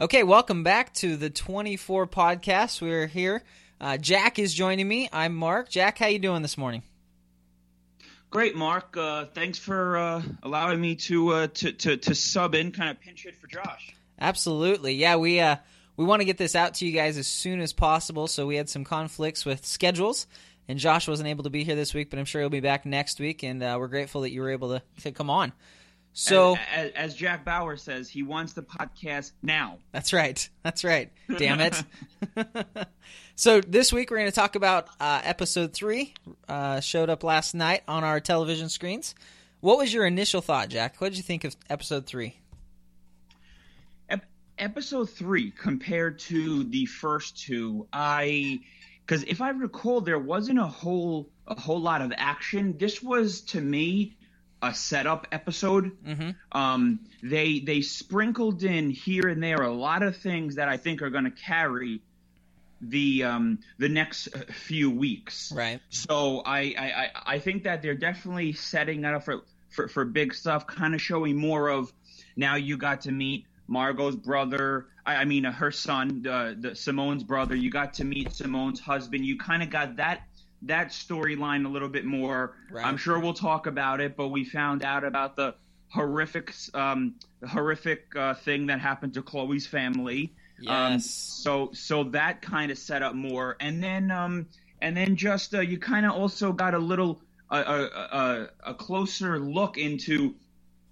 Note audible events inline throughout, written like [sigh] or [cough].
Okay, welcome back to the 24 podcast. We're here. Uh, Jack is joining me. I'm Mark. Jack, how you doing this morning? Great, Mark. Uh, thanks for uh, allowing me to, uh, to to to sub in, kind of pinch hit for Josh. Absolutely. Yeah, we uh, we want to get this out to you guys as soon as possible. So we had some conflicts with schedules, and Josh wasn't able to be here this week, but I'm sure he'll be back next week. And uh, we're grateful that you were able to, to come on. So, as, as, Jack Bauer says, he wants the podcast now. That's right. That's right. Damn it. [laughs] [laughs] so this week we're going to talk about uh, episode three. Uh, showed up last night on our television screens. What was your initial thought, Jack? What did you think of episode three? Ep- episode three compared to the first two, I because if I recall, there wasn't a whole a whole lot of action. This was to me a setup episode. Mm-hmm. Um, they they sprinkled in here and there a lot of things that I think are going to carry the um, the next few weeks. Right. So I, I I think that they're definitely setting that up for for, for big stuff, kind of showing more of. Now you got to meet Margot's brother. I, I mean, uh, her son, uh, the Simone's brother. You got to meet Simone's husband. You kind of got that that storyline a little bit more. Right. I'm sure we'll talk about it, but we found out about the horrific, um, horrific uh, thing that happened to Chloe's family. Um, yes. Um, so so that kind of set up more, and then um, and then just uh, you kind of also got a little a, a, a closer look into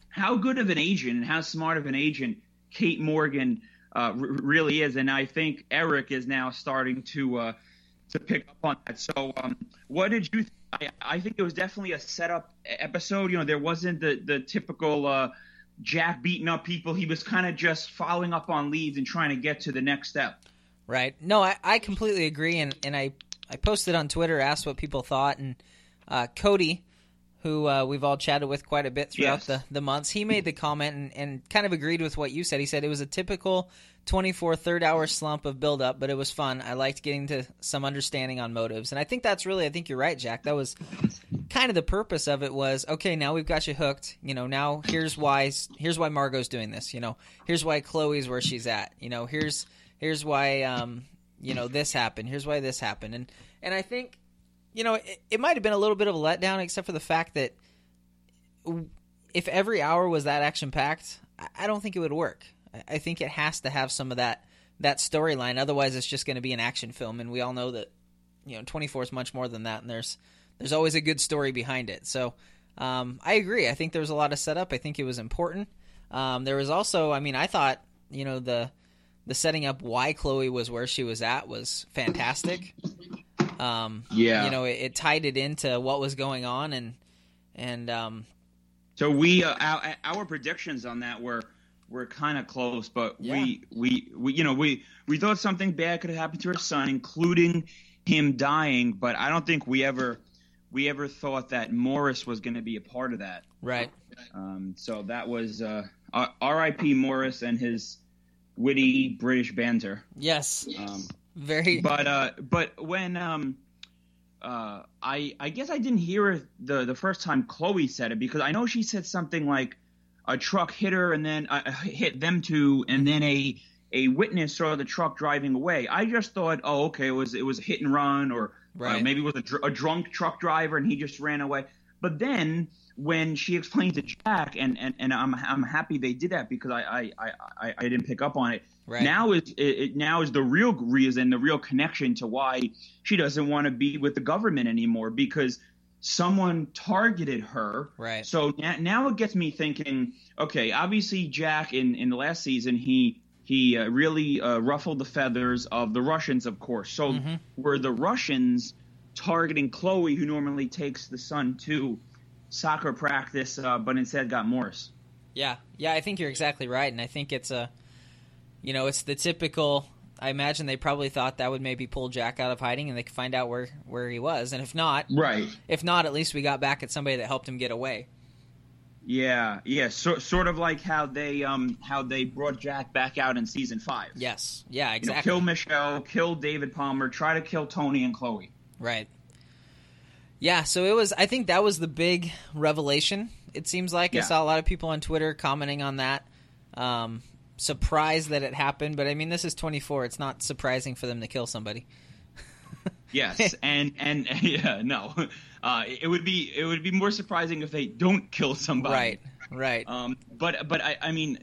how good of an agent and how smart of an agent Kate Morgan uh, r- really is, and I think Erik is now starting to uh, to pick up on that. So, um, what did you? Th- I, I, think it was definitely a setup episode. You know, there wasn't the the typical uh, Jack beating up people. He was kind of just following up on leads and trying to get to the next step. Right. No, I, I completely agree, and and I I posted on Twitter, asked what people thought, and uh, Cody. Who uh, we've all chatted with quite a bit throughout yes. the, the months. He made the comment and, and kind of agreed with what you said. He said it was a typical 24 third hour slump of build up, but it was fun. I liked getting to some understanding on motives. And I think that's really I think you're right, Jack. That was kind of the purpose of it was, okay, now we've got you hooked. You know, now here's why here's why Margot's doing this, you know. Here's why Chloe's where she's at. You know, here's here's why um, you know, this happened. Here's why this happened. And and I think you know, it, it might have been a little bit of a letdown except for the fact that if every hour was that action packed, I don't think it would work. I think it has to have some of that that storyline. Otherwise, it's just going to be an action film, and we all know that you know 24 is much more than that, and there's there's always a good story behind it. So um, I agree. I think there was a lot of setup. I think it was important. Um, there was also, I mean, I thought you know the the setting up why Chloe was where she was at was fantastic. Um, yeah, you know, it, it, tied it into what was going on, and and um, so we uh, our, our predictions on that were we're kind of close, but yeah. we, we we you know we we thought something bad could have happened to her son, including him dying. But I don't think we ever we ever thought that Morris was going to be a part of that. Right. Um, so that was uh, R.I.P. Morris and his witty British banter. Yes. Um, Very. But uh, but when um, uh, I I guess I didn't hear the the first time Chloe said it because I know she said something like a truck hit her and then uh, hit them two, and then a a witness saw the truck driving away. I just thought, oh, okay, it was it was a hit and run, or uh, right. uh, maybe it was a, dr- a, drunk truck driver and he just ran away. But then when she explained to Jack, and, and, and I'm I'm happy they did that because I I, I, I didn't pick up on it. Right. Now is it, it, now is the real reason, the real connection to why she doesn't want to be with the government anymore because someone targeted her. Right. So now, now it gets me thinking. Okay, obviously Jack in in the last season he he uh, really uh, ruffled the feathers of the Russians, of course. So mm-hmm. were the Russians targeting Chloe, who normally takes the son to soccer practice, uh, but instead got Morris? Yeah, yeah, I think you're exactly right, and I think it's a, you know, it's the typical I imagine they probably thought that would maybe pull Jack out of hiding and they could find out where, where he was. And if not, right. If not, at least we got back at somebody that helped him get away. Yeah, yeah, so, sort of like how they um how they brought Jack back out in season five. Yes, yeah, exactly. You know, kill Michelle, kill David Palmer, try to kill Tony and Chloe. Right. Yeah, so it was. I think that was the big revelation. It seems like yeah. I saw a lot of people on Twitter commenting on that. Um, surprised that it happened, but I mean, this is 24. It's not surprising for them to kill somebody. [laughs] yes, and and [laughs] yeah, no, uh, it would be it would be more surprising if they don't kill somebody. Right. Right. Um, but but I, I mean,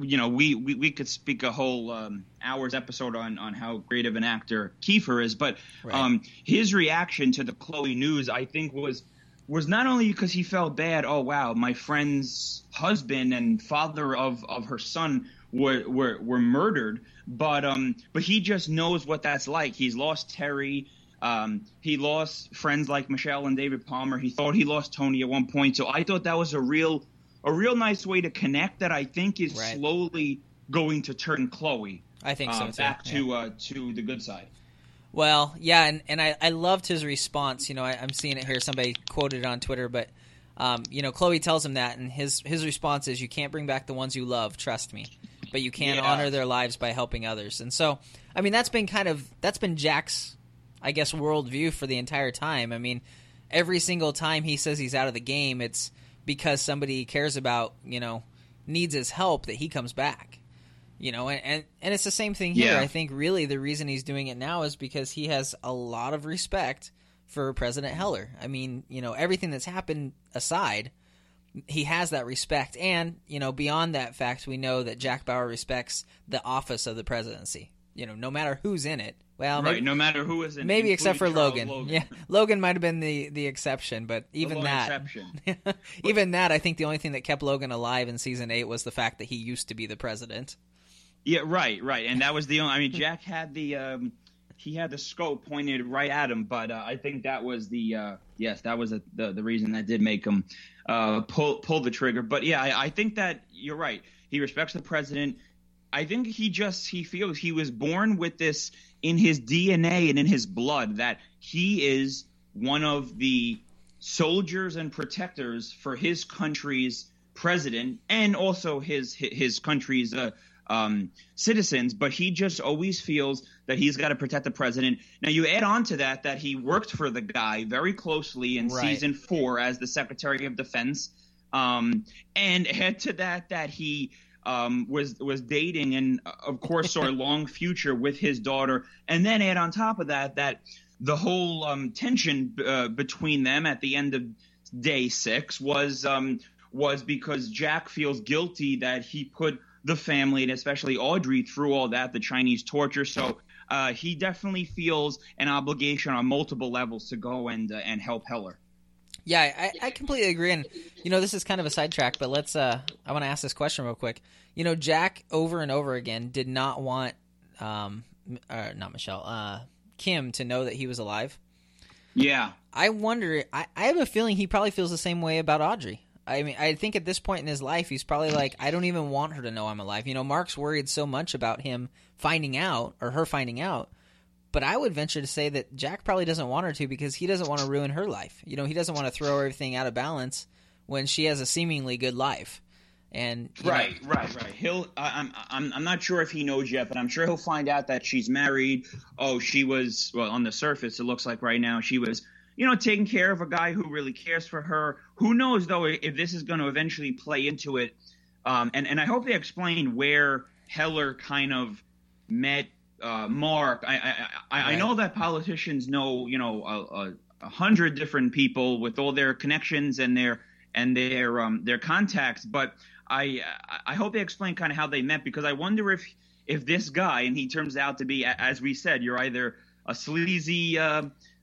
you know, we, we, we could speak a whole um, hours episode on, on how great of an actor Kiefer is, but right. um, his reaction to the Chloe news, I think, was was not only because he felt bad. Oh wow, my friend's husband and father of, of her son were, were were murdered, but um, but he just knows what that's like. He's lost Terry. Um, he lost friends like Michelle and David Palmer. He thought he lost Tony at one point. So I thought that was a real a real nice way to connect that I think is right. slowly going to turn Chloe. I think so uh, back to yeah. uh, to the good side. Well, yeah, and, and I, I loved his response. You know, I, am seeing it here. Somebody quoted it on Twitter, but um, you know, Chloe tells him that, and his his response is, "You can't bring back the ones you love. Trust me, but you can yeah. honor their lives by helping others." And so, I mean, that's been kind of that's been Jack's, I guess, worldview for the entire time. I mean, every single time he says he's out of the game, it's because somebody he cares about, you know, needs his help that he comes back. You know, and, and, and it's the same thing here. Yeah. I think really the reason he's doing it now is because he has a lot of respect for President Heller. I mean, you know, everything that's happened aside, he has that respect. And, you know, beyond that fact, we know that Jack Bauer respects the office of the presidency. You know, no matter who's in it, well, right. Maybe, no matter who is in, it. maybe except for Logan. Logan. Yeah, Logan might have been the the exception, but even that, [laughs] even that, I think the only thing that kept Logan alive in season eight was the fact that he used to be the president. Yeah, right, right, and that was the only. I mean, Jack had the um, he had the scope pointed right at him, but uh, I think that was the uh, yes, that was a, the the reason that did make him uh, pull pull the trigger. But yeah, I, I think that you're right. He respects the president. I think he just he feels he was born with this in his DNA and in his blood that he is one of the soldiers and protectors for his country's president and also his his country's uh, um, citizens. But he just always feels that he's got to protect the president. Now you add on to that that he worked for the guy very closely in right. season four as the Secretary of Defense, um, and add to that that he um, was was dating and of course saw [laughs] a long future with his daughter, and then add on top of that that the whole um, tension uh, between them at the end of day six was um, was because Jack feels guilty that he put the family and especially Audrey through all that the Chinese torture. So uh, he definitely feels an obligation on multiple levels to go and uh, and help Heller. Yeah, I, I completely agree. And, you know, this is kind of a sidetrack, but let's, uh, I want to ask this question real quick. You know, Jack over and over again did not want, um, uh, not Michelle, uh, Kim to know that he was alive. Yeah. I wonder, I, I have a feeling he probably feels the same way about Audrey. I mean, I think at this point in his life, he's probably like, I don't even want her to know I'm alive. You know, Mark's worried so much about him finding out or her finding out but I would venture to say that Jack probably doesn't want her to because he doesn't want to ruin her life. You know, he doesn't want to throw everything out of balance when she has a seemingly good life. And right, know, right, right. He'll. I'm. I'm. I'm not sure if he knows yet, but I'm sure he'll find out that she's married. Oh, she was. Well, on the surface, it looks like right now she was. You know, taking care of a guy who really cares for her. Who knows though if this is going to eventually play into it? Um, and and I hope they explain where Heller kind of met uh, Mark, I I, I, right. I, know that politicians know you know a, a, hundred different people with all their connections and their and their um, their contacts, but I I hope they explain kind of how they met because I wonder if if this guy and he turns out to be as we said you're either a sleazy uh,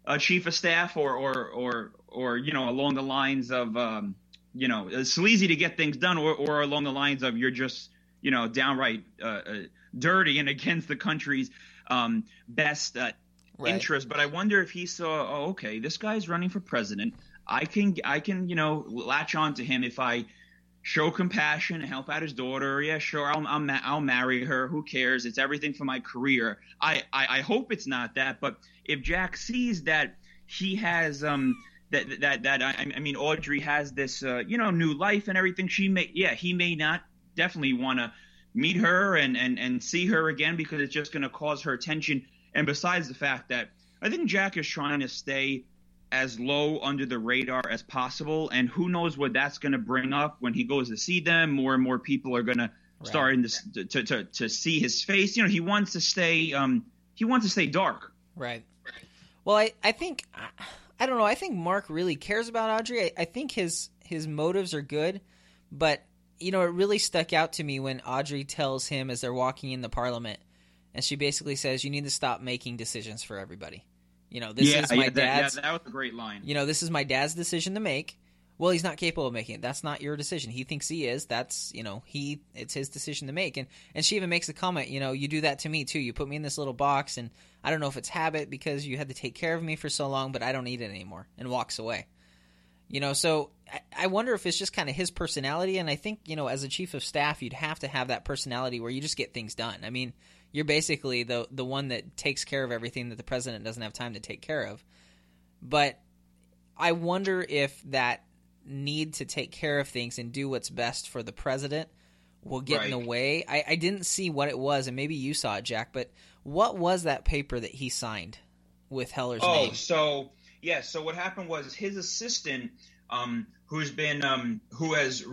a chief of staff or or or or you know along the lines of um, you know sleazy to get things done or, or along the lines of you're just you know downright uh, uh dirty and against the country's um, best uh, right. interest. But I wonder if he saw, oh, okay, this guy's running for president. I can, I can, you know, latch on to him if I show compassion, and help out his daughter. Yeah, sure, I'll, I'll, I'll marry her. Who cares? It's everything for my career. I, I, I hope it's not that. But if Jack sees that he has, um, that that that I, I mean, Audrey has this, uh, you know, new life and everything. She may, yeah, he may not definitely want to meet her and, and, and see her again because it's just going to cause her attention. And besides the fact that I think Jack is trying to stay as low under the radar as possible. And who knows what that's going to bring up when he goes to see them. More and more people are going to right. to, to, to to see his face. You know, he wants to stay um he wants to stay dark. Right. Well, I I think I don't know. I think Mark really cares about Audrey. I, I think his his motives are good, but you know, it really stuck out to me when Audrey tells him as they're walking in the parliament, and she basically says, "You need to stop making decisions for everybody." You know, this yeah, is my yeah, dad's. That, yeah, that was a great line. You know, this is my dad's decision to make. Well, he's not capable of making it. That's not your decision. He thinks he is. That's you know, he it's his decision to make. And and she even makes a comment. You know, you do that to me too. You put me in this little box, and I don't know if it's habit because you had to take care of me for so long, but I don't need it anymore. And walks away. You know, so I, I wonder if it's just kind of his personality. And I think you know, as a chief of staff, you'd have to have that personality where you just get things done. I mean you're basically the the one that takes care of everything that the president doesn't have time to take care of. But I wonder if that need to take care of things and do what's best for the president will get right. in the way. I, I didn't see what it was, and maybe you saw it, Jack. But what was that paper that he signed with Heller's oh, name? Oh, so yeah. So what happened was his assistant. Um, who's been um, who has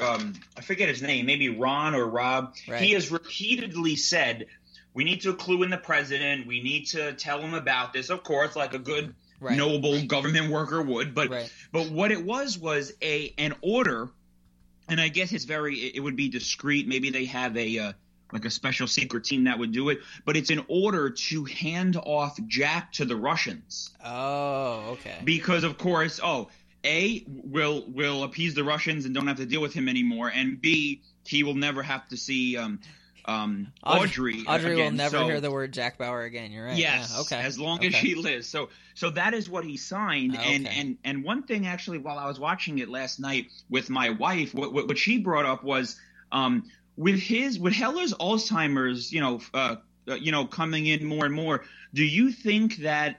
um, I forget his name, maybe Ron or Rob. Right. He has repeatedly said we need to clue in the president. We need to tell him about this, of course, like a good right. noble government worker would. But right. but what it was was a an order, and I guess it's very it would be discreet. Maybe they have a uh, like a special secret team that would do it, but it's an order to hand off Jack to the Russians. Oh, okay. Because of course, oh, a will will appease the Russians and don't have to deal with him anymore, and B he will never have to see um, um, Audrey. Audrey again. will never so, hear the word Jack Bauer again. You're right. Yes. Yeah, okay. As long okay. as she lives. So so that is what he signed. Okay. And and and one thing actually, while I was watching it last night with my wife, what what, what she brought up was um, with his with Heller's Alzheimer's, you know, uh, uh, you know, coming in more and more. Do you think that?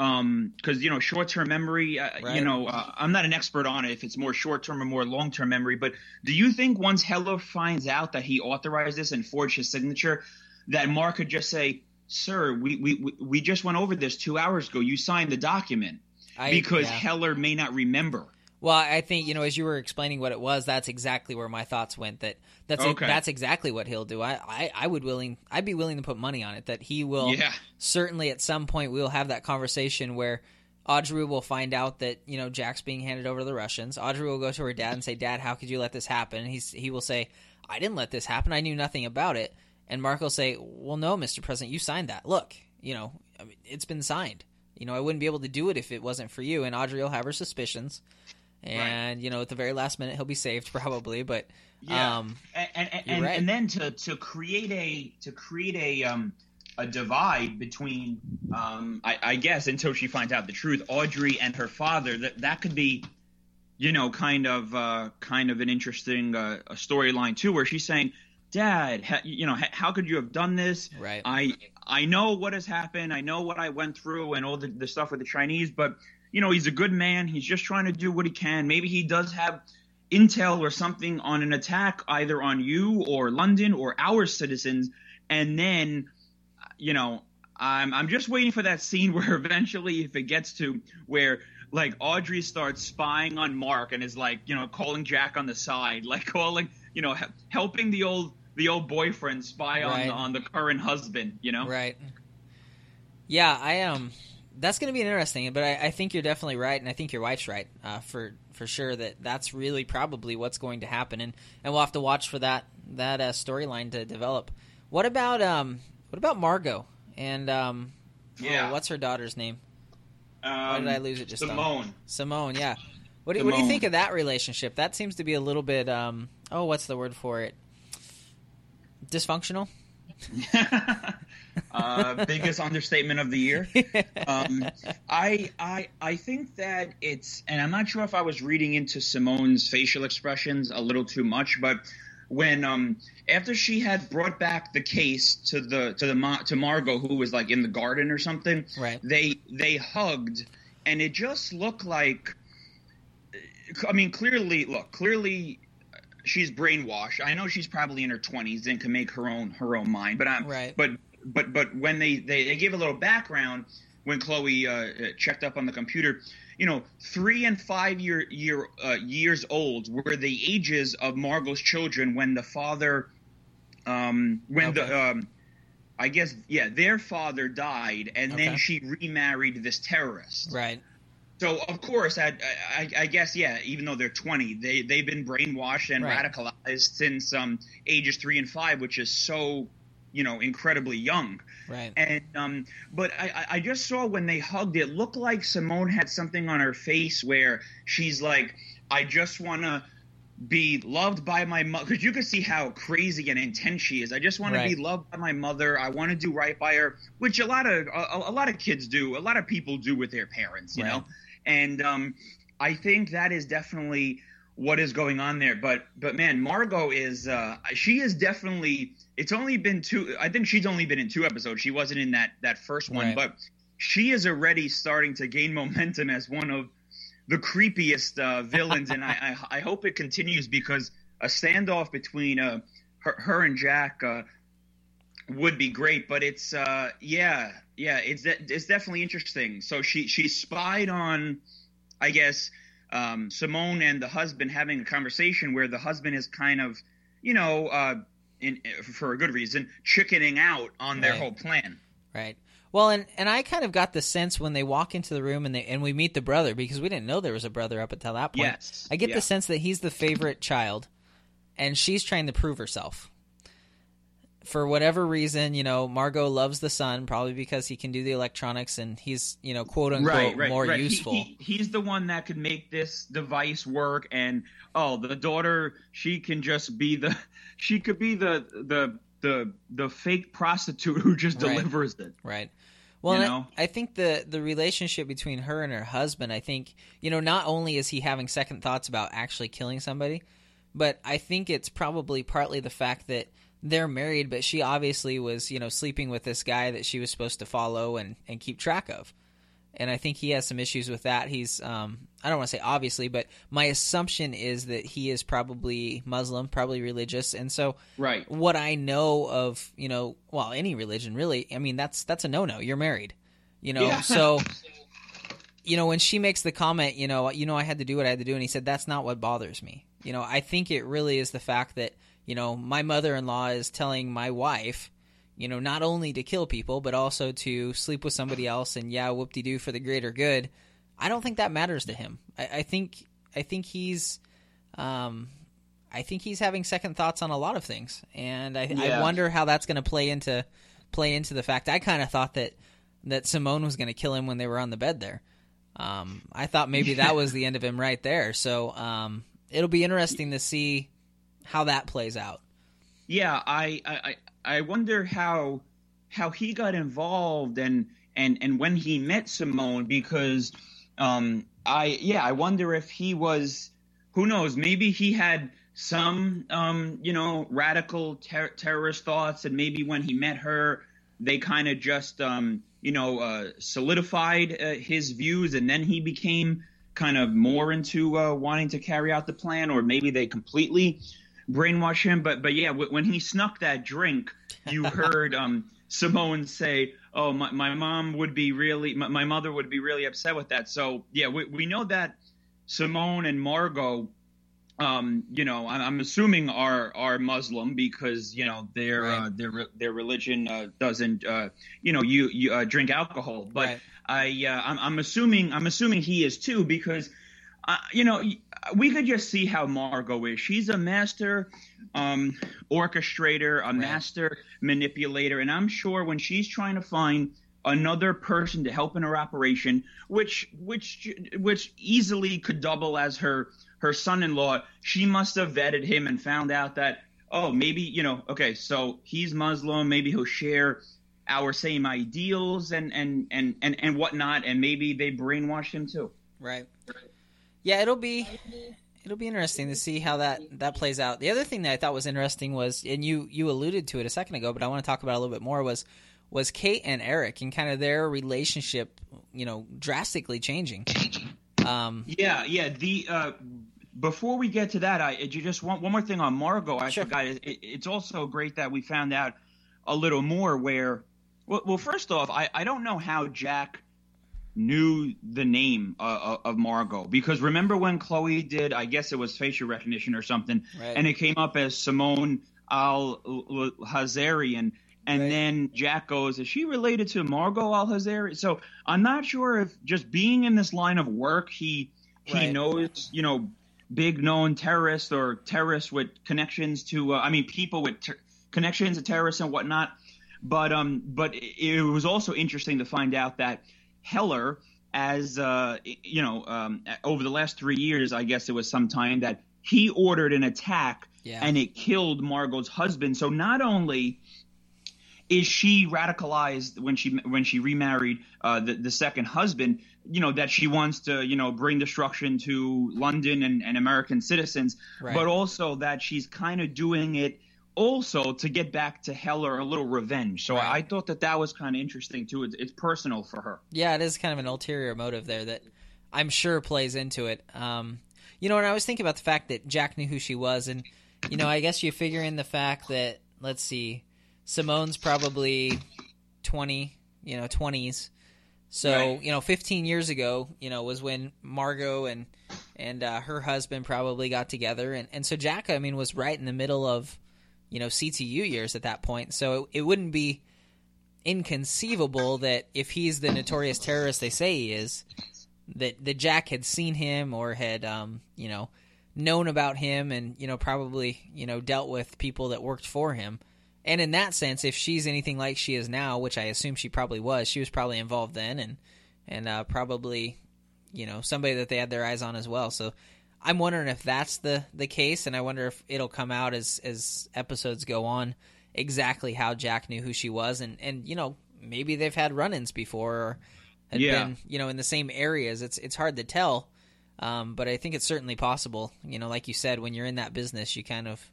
Um because you know short-term memory uh, right. you know uh, i'm not an expert on it if it's more short-term or more long-term memory but do you think once heller finds out that he authorized this and forged his signature that mark could just say sir we we we just went over this two hours ago you signed the document I, because yeah. heller may not remember well, I think you know as you were explaining what it was, that's exactly where my thoughts went. That that's okay. that's exactly what he'll do. I, I I would willing I'd be willing to put money on it that he will. Yeah. Certainly, at some point, we will have that conversation where Audrey will find out that you know Jack's being handed over to the Russians. Audrey will go to her dad and say, "Dad, how could you let this happen?" And he's he will say, "I didn't let this happen. I knew nothing about it." And Mark will say, "Well, no, Mr. President, you signed that. Look, you know, I mean, it's been signed. You know, I wouldn't be able to do it if it wasn't for you." And Audrey will have her suspicions and right. you know at the very last minute he'll be saved [laughs] probably but yeah um, and and, and, right. and, then to to create a to create a um a divide between um I, I, guess until she finds out the truth audrey and her father that that could be you know kind of uh kind of an interesting uh, storyline too where she's saying dad ha, you know ha, how could you have done this right i i know what has happened i know what i went through and all the, the stuff with the chinese but you know, he's a good man. He's just trying to do what he can. Maybe he does have intel or something on an attack either on you or London or our citizens. And then, you know, I'm I'm just waiting for that scene [laughs] where eventually, if it gets to where like Audrey starts spying on Mark and is like, you know, calling Jack on the side, [laughs] like calling, you know, helping the old the old boyfriend spy right. on on the current husband, you know. Right. Yeah, I am. Um that's going to be interesting. But I, I, think you're definitely right, and I think your wife's right uh, for for sure that that's really probably what's going to happen, and and we'll have to watch for that that uh, storyline to develop. What about um what about Margot and um oh, yeah oh, what's her daughter's name? Um, Why did I lose it just now? Simone? On? Simone, yeah. What do, what do you think of that relationship? That seems to be a little bit um oh what's the word for it? Dysfunctional. [laughs] uh, biggest understatement of the year. Um, I I I think that it's, and I'm not sure if I was reading into Simone's facial expressions a little too much, but when um after she had brought back the case to the to the to Margot who was like in the garden or something, right? They they hugged, and it just looked like. I mean, clearly, look, clearly she's brainwashed. I know she's probably in her twenties and can make her own her own mind, but I'm right. But but but when they they, they give a little background when Chloe uh, checked up on the computer, you know, three and five year year uh, years old were the ages of Margot's children when the father um, when Okay. the um, I guess yeah, their father died, and Okay. then she remarried this terrorist. Right. So of course, I, I, I guess yeah. Even though they're twenty, they they've been brainwashed and Right. radicalized since um, ages three and five, which is so you know incredibly young. Right. And um, but I, I- just saw when they hugged, it looked like Simone had something on her face where she's like, I just want to be loved by my mother because you can see how crazy and intense she is. I just want Right. to be loved by my mother. I want to do right by her, which a lot of a, a lot of kids do. A lot of people do with their parents, you Right. know. And um, I think that is definitely what is going on there. But but man, Margot is uh, she is definitely. It's only been two. I think she's only been in two episodes. She wasn't in that that first one, Right. but she is already starting to gain momentum as one of the creepiest uh, villains, and I, I I hope it continues because a standoff between uh, her, her and Jack uh, would be great. But it's uh, yeah yeah it's it's definitely interesting. So she she spied on, I guess, um, Simone and the husband having a conversation where the husband is kind of you know uh, in, for a good reason chickening out on their Right. whole plan. Right. Well, and and I kind of got the sense when they walk into the room and they and we meet the brother because we didn't know there was a brother up until that point. Yes, I get yeah. the sense that he's the favorite child, and she's trying to prove herself. For whatever reason, you know, Margot loves the son probably because he can do the electronics and he's you know quote unquote more He- useful. he- he's the one that could make this device work, and oh, the daughter, she can just be the, [laughs] she could be the the the the fake prostitute who just Right. delivers it. Right. Well, You and I- I, think the the relationship between her and her husband, I think, you know, not only is he having second thoughts about actually killing somebody, but I think it's probably partly the fact that they're married, but she obviously was, you know, sleeping with this guy that she was supposed to follow and and keep track of. And I think he has some issues with that. He's um I don't want to say obviously, but my assumption is that he is probably Muslim, probably religious, and so Right. what I know of, you know, well, any religion really. I mean, that's that's a no-no. You're married, you know. Yeah. So, [laughs] you know, when she makes the comment, you know, you know, I had to do what I had to do, and he said that's not what bothers me. You know, I think it really is the fact that you know my mother-in-law is telling my wife, you know, not only to kill people but also to sleep with somebody else, and yeah, whoop-de-doo for the greater good. I don't think that matters to him. I, I think I think he's. Um, I think he's having second thoughts on a lot of things, and I, I wonder how that's going to play into play into the fact. I kind of thought that that Simone was going to kill him when they were on the bed there. Um, I thought maybe that was the end of him right there. So um, it'll be interesting to see how that plays out. Yeah, I, I I- wonder how how he got involved and and and when he met Simone because um I yeah I wonder if he was who knows maybe he had some um you know radical ter- terrorist thoughts and maybe when he met her they kind of just um you know uh, solidified uh, his views and then he became kind of more into uh, wanting to carry out the plan or maybe they completely brainwash him. But but yeah, w- when he snuck that drink, you [laughs] heard um, Simone say, "Oh, my, my mom would be really, my, my mother would be really upset with that." So yeah, we we know that Simone and Margot. Um, you know, I'm, I'm assuming are are Muslim because you know their Right. uh, their their religion uh, doesn't uh, you know you you uh, drink alcohol, but Right. I uh, I'm, I'm assuming I'm assuming he is too because uh, you know we could just see how Margot is. She's a master um, orchestrator, a master manipulator, and I'm sure when she's trying to find another person to help in her operation, which which which easily could double as her her son-in-law, she must have vetted him and found out that oh maybe you know okay so he's Muslim, maybe he'll share our same ideals and and and and, and whatnot, and maybe they brainwash him too. Right. Yeah, it'll be it'll be interesting to see how that that plays out. The other thing that I thought was interesting was, and you you alluded to it a second ago, but I want to talk about it a little bit more was was Kate and Erik and kind of their relationship, you know, drastically changing. Um, Yeah, yeah. The uh, before we get to that, I you just want one more thing on Margot. I Sure. forgot. It, it's also great that we found out a little more. Where, well, well first off, I I don't know how Jack knew the name uh, of Margot because remember when Chloe did? I guess it was facial recognition or something, Right. and it came up as Simone. Al Hazarian. And right. then Jack goes, Is she related to Margot Al Hazarian? So I'm not sure if just being in this line of work, he he right. knows, you know, big known terrorists or terrorists with connections to, uh, I mean, people with ter- connections to terrorists and whatnot. But um, but it was also interesting to find out that Heller, as uh, you know, um, over the last three years, I guess it was some time that he ordered an attack yeah. and it killed Margot's husband. So not only is she radicalized when she when she remarried uh, the the second husband, you know that she wants to you know bring destruction to London and, and American citizens, right. but also that she's kind of doing it also to get back to Heller a little revenge. So right. I thought that that was kind of interesting too. It's, it's, personal for her. Yeah, it is kind of an ulterior motive there that I'm sure plays into it. Um, you know, and I was thinking about the fact that Jack knew who she was, and you know, I guess you figure in the fact that let's see, Simone's probably twenty, you know, twenties. So right. you know, 15 years ago, you know, was when Margot and and uh, her husband probably got together, and and so Jack, I mean, was right in the middle of you know CTU years at that point. So it, it wouldn't be inconceivable that if he's the notorious terrorist they say he is, that that Jack had seen him or had um, you know known about him and you know probably you know dealt with people that worked for him. And in that sense, if she's anything like she is now, which I assume she probably was, she was probably involved then, and and uh, probably you know somebody that they had their eyes on as well. So I'm wondering if that's the the case, and I wonder if it'll come out as as episodes go on exactly how Jack knew who she was, and and you know maybe they've had run-ins before or had yeah. been you know in the same areas. It's it's hard to tell, um, but I think it's certainly possible. You know, like you said, when you're in that business, you kind of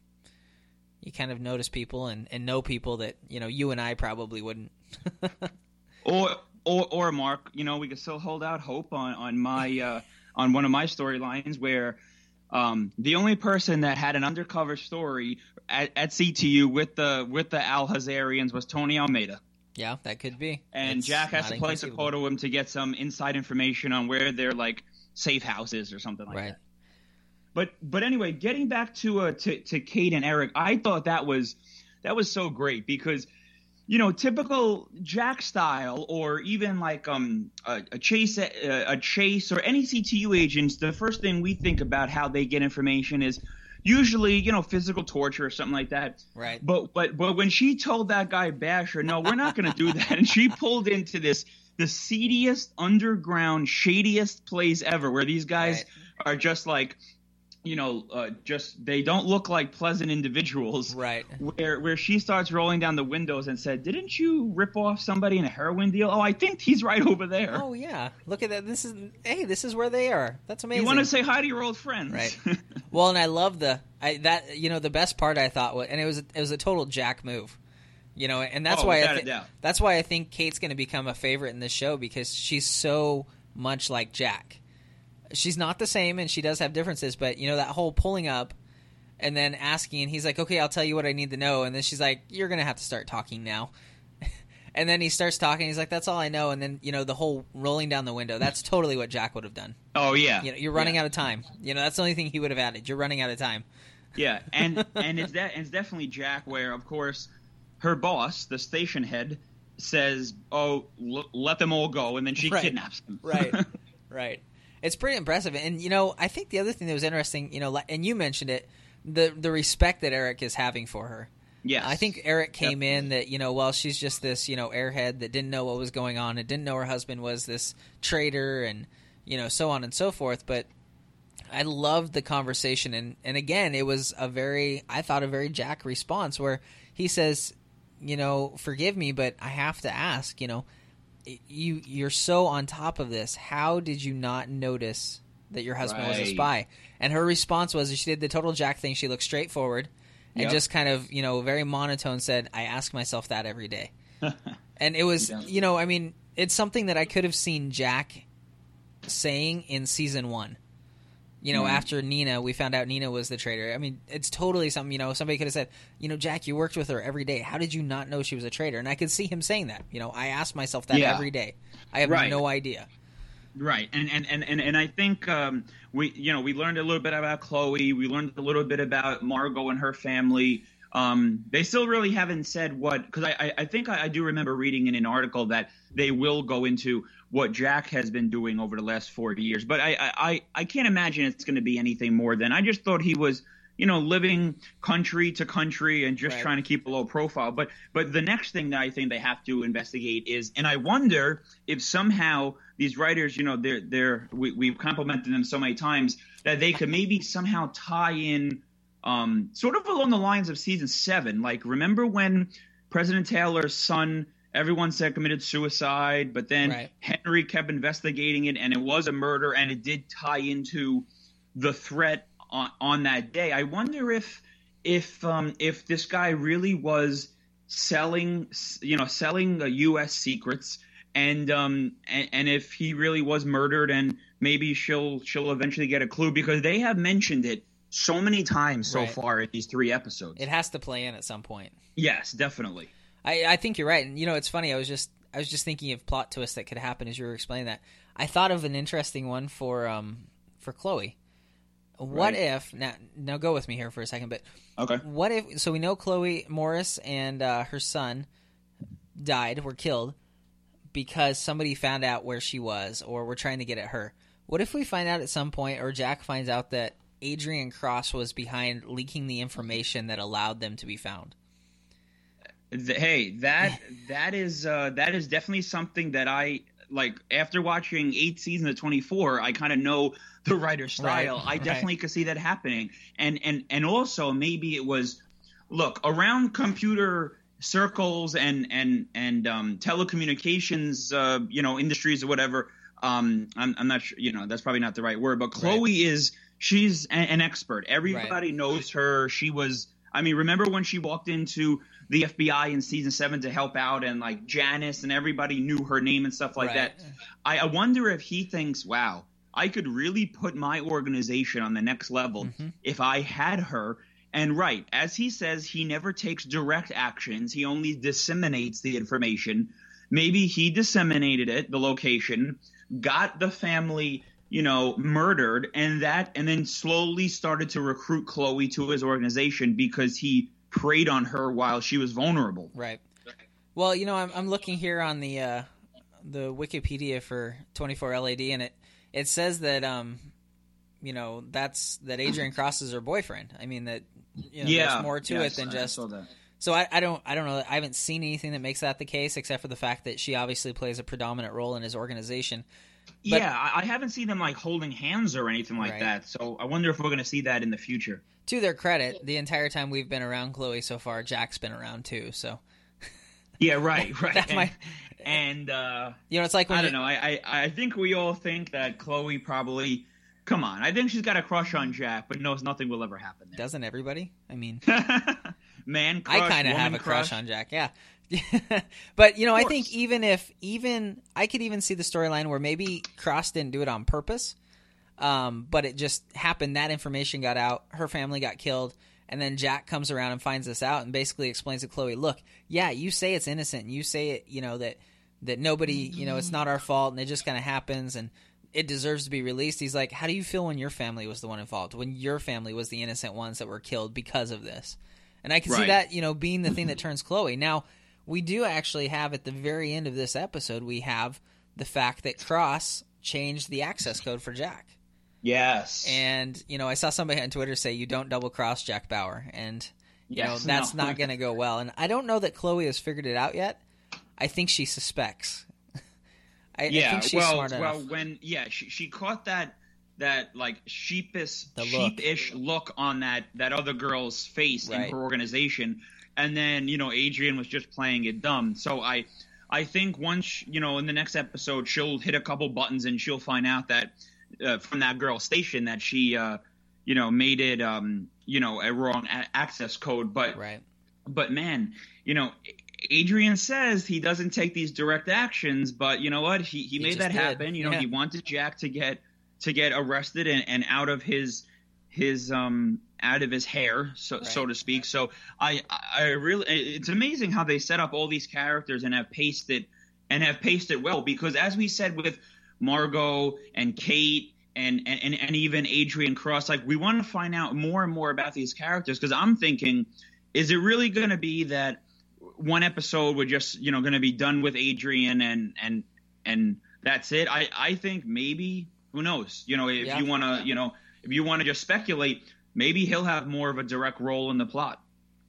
you kind of notice people and, and know people that you know you and I probably wouldn't. [laughs] or or or Mark, you know, we could still hold out hope on on my. Uh on one of my storylines where um, the only person that had an undercover story at, at, CTU with the with the Al Hazarians was Tony Almeida. Yeah, that could be. And it's Jack has to place a call to him to get some inside information on where their like safe house is or something like right. that. But but anyway, getting back to uh to to Kate and Erik, I thought that was that was so great because you know, typical Jack style, or even like um a, a Chase a, a, Chase or any CTU agents, the first thing we think about how they get information is usually you know physical torture or something like that. Right. But but but when she told that guy Basher, no, we're not going to do [laughs] that, and she pulled into this the seediest underground, shadiest place ever, where these guys right. are just like you know, uh, just they don't look like pleasant individuals. Right. Where where she starts rolling down the windows and said, "Didn't you rip off somebody in a heroin deal?" Oh, I think he's right over there. Oh yeah, look at that. This is hey, this is where they are. That's amazing. You want to say hi to your old friends, right? [laughs] well, and I love the I that you know the best part I thought was, and it was it was a total Jack move. You know, and that's oh, why I th- that's why I think Kate's going to become a favorite in this show because she's so much like Jack she's not the same and she does have differences but you know that whole pulling up and then asking and he's like okay i'll tell you what i need to know. And then she's like you're gonna have to start talking now. [laughs] And then he starts talking he's like that's all i know. And then you know the whole rolling down the window that's totally what jack would have done. Oh yeah. You know you're running yeah. out of time. You know that's the only thing he would have added. You're running out of time. Yeah. And [laughs] and it's that it's definitely jack where of course her boss the station head says oh l- let them all go and then she right. kidnaps them. Right. [laughs] Right it's pretty impressive. And you know, I think the other thing that was interesting, you know, and you mentioned it, the the respect that Erik is having for her. Yeah, I think Erik came Definitely. in that you know, well, she's just this you know airhead that didn't know what was going on and didn't know her husband was this traitor and you know so on and so forth. But I loved the conversation and and again, it was a very I thought a very Jack response where he says, you know, forgive me, but I have to ask, you know you you're so on top of this. How did you not notice that your husband right. was a spy? And her response was she did the total Jack thing. She looked straight forward and yep. just kind of you know very monotone said, "I ask myself that every day." [laughs] and it was you know I mean it's something that I could have seen Jack saying in season one you know, mm. after Nina, we found out Nina was the traitor. I mean, it's totally something, you know, somebody could have said, you know, Jack, you worked with her every day. How did you not know she was a traitor? And I could see him saying that. You know, I ask myself that yeah. every day. I have right. no idea. Right. And and, and, and, and I think um, we you know, we learned a little bit about Chloe, we learned a little bit about Margot and her family. Um, they still really haven't said what because I, I, I think I, I do remember reading in an article that they will go into what Jack has been doing over the last four years, but I I, I can't imagine it's going to be anything more than I just thought he was you know living country to country and just Right. trying to keep a low profile. But but the next thing that I think they have to investigate is, and I wonder if somehow these writers, you know, they're they're we, we've complimented them so many times that they could maybe somehow tie in um, sort of along the lines of season seven. Like, remember when President Taylor's son, everyone said committed suicide, but then Right. Henry kept investigating it, and it was a murder, and it did tie into the threat on, on that day. I wonder if if um, if this guy really was selling, you know, selling uh, U.S. secrets. And um and, and if he really was murdered and maybe she'll she'll eventually get a clue because they have mentioned it so many times so Right. far in these three episodes. It has to play in at some point. yes, definitely. I, I think you're right, and you know it's funny. I was just I was just thinking of plot twists that could happen as you were explaining that. I thought of an interesting one for um for Chloe. What Right. if now now go with me here for a second, but Okay. what if so we know Chloe Morris and uh, her son died, were killed because somebody found out where she was or were trying to get at her. What if we find out at some point or Jack finds out that Adrian Cross was behind leaking the information that allowed them to be found? Th- hey, that that is uh, that is definitely something that I like. After watching eight seasons of Twenty Four, I kind of know the writer's style. Right, I right. definitely could see that happening, and and and also maybe it was look around computer circles and and and um, telecommunications, uh, you know, industries or whatever. Um, I'm, I'm not sure, you know, that's probably not the right word, but Chloe is she's a- an expert. Everybody knows her. She was. I mean, remember when she walked into the FBI in season seven to help out, and like Janis and everybody knew her name and stuff like Right. that. I, I wonder if he thinks, "Wow, I could really put my organization on the next level Mhm. if I had her." And right, as he says, he never takes direct actions. He only disseminates the information. Maybe he disseminated it, the location, got the family, you know, murdered, and that, and then slowly started to recruit Chloe to his organization because he preyed on her while she was vulnerable. Right. Well, you know, I'm I'm looking here on the uh, the Wikipedia for 24 LAD, and it it says that um, you know, that's that Adrian Cross is her boyfriend. I mean that you know, yeah, there's more to yes, it than I just. saw that. So I, I don't I don't know. I haven't seen anything that makes that the case, except for the fact that she obviously plays a predominant role in his organization. But- yeah, I, I haven't seen them like holding hands or anything like Right. that. So I wonder if we're going to see that in the future. To their credit, the entire time we've been around Chloe so far, Jack's been around too. So [laughs] Yeah, right, right. That and, might- and uh, you know, it's like I you- don't know. I, I I think we all think that Chloe probably. Come on, I think she's got a crush on Jack, but knows nothing will ever happen there. doesn't everybody? I mean, [laughs] Man crush, I kind of have a crush on Jack. Yeah. [laughs] but you know, I think even if even I could even see the storyline where maybe Cross didn't do it on purpose, um, but it just happened. That information got out. Her family got killed, and then Jack comes around and finds this out and basically explains to Chloe, "Look, yeah, you say it's innocent. You say it, you know that that nobody, you know, it's not our fault, and it just kind of happens, and it deserves to be released." He's like, "How do you feel when your family was the one involved? When your family was the innocent ones that were killed because of this?" And I can see that, you know, being the thing that turns Chloe. Now, we do actually have at the very end of this episode, we have the fact that Cross changed the access code for Jack. Yes. And, you know, I saw somebody on Twitter say you don't double cross Jack Bauer. And, you know, that's no. not [laughs] going to go well. And I don't know that Chloe has figured it out yet. I think she suspects. [laughs] I, I yeah. think she's well, smart well, when yeah, she she caught that that like sheepish look. sheepish look on that that other girl's face Right. in her organization, and then you know Adrian was just playing it dumb. So I. I think once you know in the next episode she'll hit a couple buttons and she'll find out that uh, from that girl station that she uh, you know made it um, you know a wrong a- access code but Right. but man, you know, Adrian says he doesn't take these direct actions, but you know what? He he, He made that did. happen. You know, Yeah. he wanted Jack to get to get arrested and, and out of his his um out of his hair, so so to speak. So I I really it's amazing how they set up all these characters and have paced it and have paced it well because as we said with Margot and Kate and, and, and, even Adrian Cross, like we want to find out more and more about these characters because I'm thinking is it really going to be that one episode we're just you know going to be done with Adrian and and and that's it? I I think maybe who knows? You know, if Yeah. you want to, you know, if you want to just speculate, maybe he'll have more of a direct role in the plot.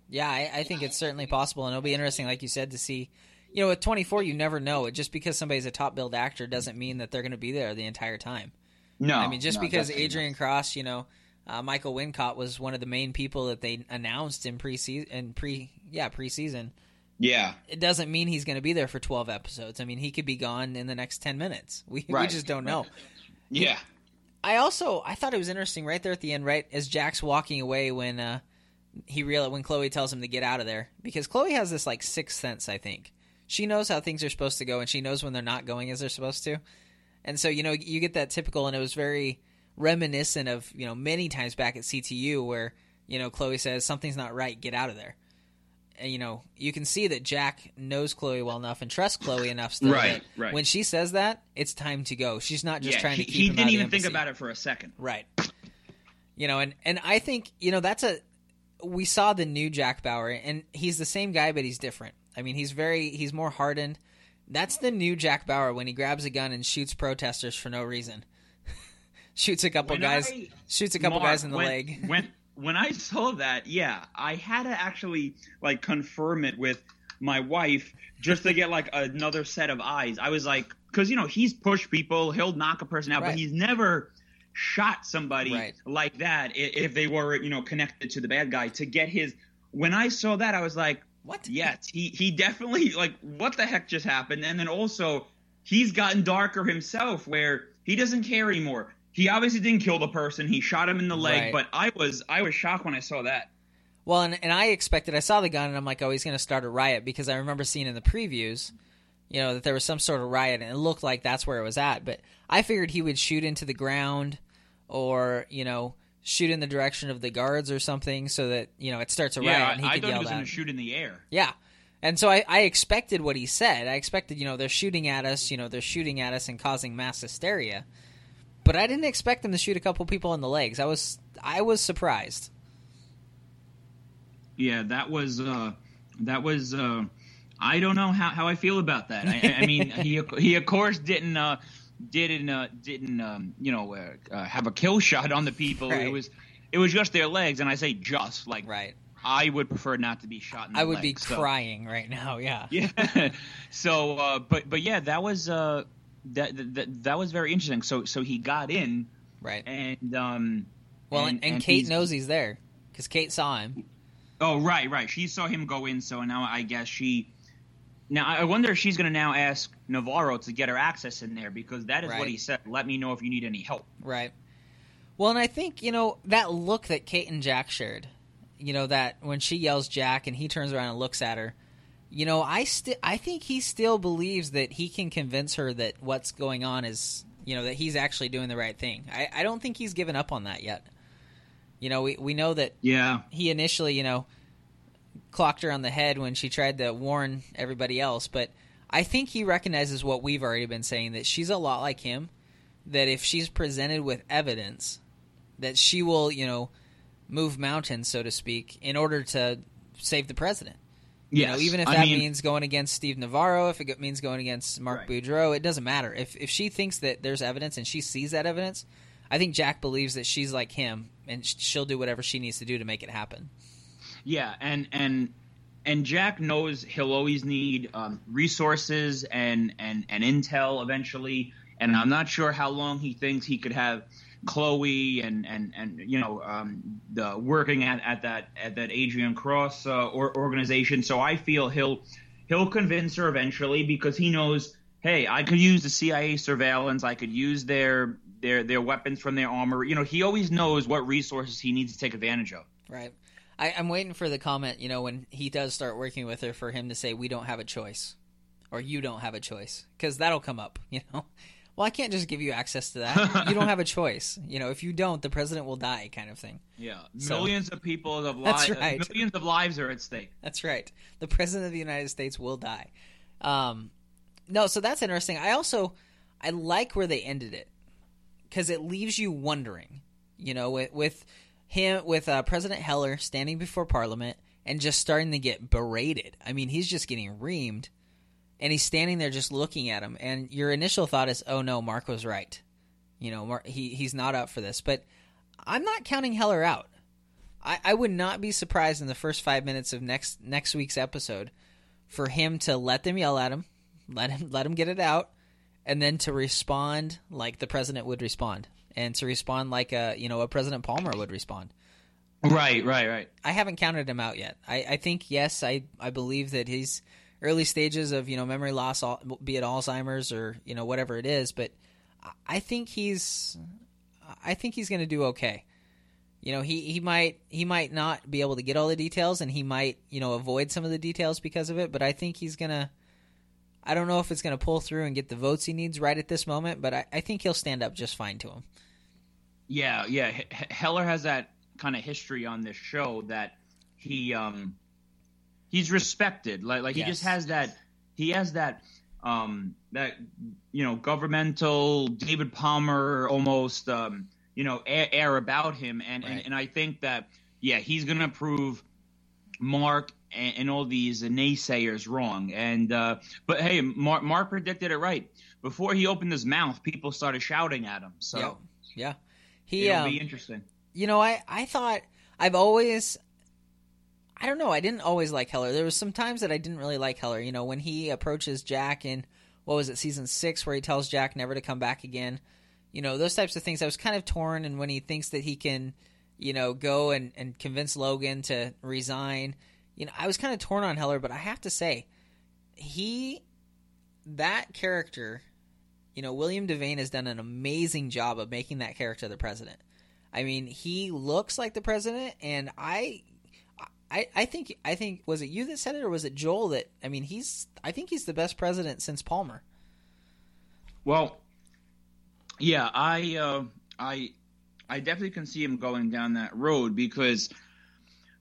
Yeah, I, I think it's certainly possible, and it'll be interesting, like you said, to see. You know, with 24, you never know. It just because somebody's a top billed actor doesn't mean that they're going to be there the entire time. No, I mean, just no, because definitely Adrian Cross, you know, uh, Michael Wincott was one of the main people that they announced in pre in pre yeah preseason. not. yeah, It doesn't mean he's going to be there for 12 episodes. I mean, he could be gone in the next 10 minutes. We we just don't know. yeah, I also I thought it was interesting right there at the end, right as Jack's walking away when uh, he real when Chloe tells him to get out of there because Chloe has this like sixth sense. I think she knows how things are supposed to go, and she knows when they're not going as they're supposed to. And so you know you get that typical, and it was very reminiscent of you know many times back at CTU where you know Chloe says something's not right, get out of there. And, you know, you can see that Jack knows Chloe well enough and trusts Chloe enough still Right, that right. when she says that, it's time to go. She's not just yeah. trying he, to keep he him out didn't of the even think about it for a second. Right. You know, and and I think you know that's a we saw the new Jack Bauer, and he's the same guy, but he's different. I mean, he's very he's more hardened. That's the new Jack Bauer when he grabs a gun and shoots protesters for no reason. [laughs] shoots a couple When guys, I- shoots a couple Mark, guys in the when, leg. when when I saw that, yeah, I had to actually like confirm it with my wife just to get like another set of eyes. I was like, because you know he's pushed people, he'll knock a person out, Right. but he's never shot somebody Right. like that if they were you know connected to the bad guy to get his. When I saw that, I was like, What? yes, he he definitely like what the heck just happened, and then also he's gotten darker himself where he doesn't care anymore. He obviously didn't kill the person. He shot him in the leg, Right. but I was I was shocked when I saw that. Well, and, and I expected. I saw the gun, and I'm like, oh, he's going to start a riot because I remember seeing in the previews, you know, that there was some sort of riot, and it looked like that's where it was at. But I figured he would shoot into the ground, or you know, shoot in the direction of the guards or something, so that you know it starts a riot Yeah, and he I, I could thought he was going to shoot in the air. Yeah. And so I, I expected what he said. I expected, you know, they're shooting at us, you know, they're shooting at us and causing mass hysteria. But I didn't expect them to shoot a couple people in the legs. I was I was surprised. Yeah, that was uh, that was. Uh, I don't know how, how I feel about that. I, I mean, [laughs] he he of course didn't uh, didn't uh, didn't um, you know uh, uh, have a kill shot on the people. Right. It was it was just their legs, and I say just like Right. I would prefer not to be shot in the I would be so- crying right now, yeah. [laughs] Yeah. so, uh, but but yeah, that was uh, that, that that was very interesting. So so he got in, Right. and um, Well, and, and, Kate he's- knows he's there because Kate saw him. Oh right, right. She saw him go in, so now I guess she. Now I wonder if she's going to now ask Navarro to get her access in there because that is Right. what he said. Let me know if you need any help. Right. Well, and I think you know that look that Kate and Jack shared. You know that when she yells Jack and he turns around and looks at her. You know, I still I think he still believes that he can convince her that what's going on is you know that he's actually doing the right thing. I, I don't think he's given up on that yet. You know, we we know that Yeah. he initially, you know, clocked her on the head when she tried to warn everybody else, but I think he recognizes what we've already been saying that she's a lot like him, that if she's presented with evidence that she will, you know, move mountains so to speak in order to save the president. You Yes. know, even if I that mean- means going against Steve Navarro, if it means going against Mark Right. Boudreau, it doesn't matter. If if she thinks that there's evidence and she sees that evidence, I think Jack believes that she's like him and she'll do whatever she needs to do to make it happen. Yeah, and and and Jack knows he'll always need um, resources and and and intel eventually. And I'm not sure how long he thinks he could have Chloe and and and you know um, the working at, at that at that Adrian Cross uh, or, organization. So I feel he'll he'll convince her eventually because he knows. Hey, I could use the CIA surveillance. I could use their their their weapons from their armor. You know, he always knows what resources he needs to take advantage of. Right. I, I'm waiting for the comment, you know, when he does start working with her for him to say, we don't have a choice. Or you don't have a choice. Because that'll come up, [laughs] you know? Well, I can't just give you access to that. [laughs] you don't have a choice. You know, if you don't, the president will die, kind of thing. Yeah, So- millions of people of [laughs] That's lives, right. millions of lives are at stake. That's right. The president of the United States will die. Um, no, so that's interesting. I also I like where they ended it because it leaves you wondering. You know, with with him with uh, President Heller standing before Parliament and just starting to get berated. I mean, he's just getting reamed, and he's standing there just looking at him. And your initial thought is, "Oh no, Mark was right." You know, Mark, he he's not up for this. But I'm not counting Heller out. I, I would not be surprised in the first five minutes of next next week's episode for him to let them yell at him, let him let him get it out, and then to respond like the president would respond, and to respond like a you know a President Palmer would respond. Right, right, right. I haven't counted him out yet. I, I think yes, I I believe that he's early stages of you know memory loss, be it Alzheimer's or you know whatever it is, but I think he's I think he's going to do okay. You know, he, he might he might not be able to get all the details, and he might you know avoid some of the details because of it. But I think he's gonna. I don't know if it's going to pull through and get the votes he needs right at this moment, but I, I think he'll stand up just fine to him. Yeah, yeah. H- Heller has that kind of history on this show that he um he's respected. Like like yes. he just has that he has that um that you know governmental David Palmer almost um you know air, air about him and, right. and and I think that yeah he's gonna prove Mark and, and all these naysayers wrong and uh but hey Mark Mark predicted it right before he opened his mouth people started shouting at him so yeah, yeah. he it'll um, be interesting you know I I thought I've always I don't know. I didn't always like Heller. There was some times that I didn't really like Heller. You know, when he approaches Jack in what was it, season six, where he tells Jack never to come back again you know those types of things. I was kind of torn, and when he thinks that he can, you know, go and, and convince Logan to resign, you know, I was kind of torn on Heller, but I have to say, he that character, you know, William Devane has done an amazing job of making that character the president. I mean, he looks like the president, and I, I, I think, I think, was it you that said it, or was it Joel that? I mean, he's, I think he's the best president since Palmer. Well, yeah, I uh, I I definitely can see him going down that road because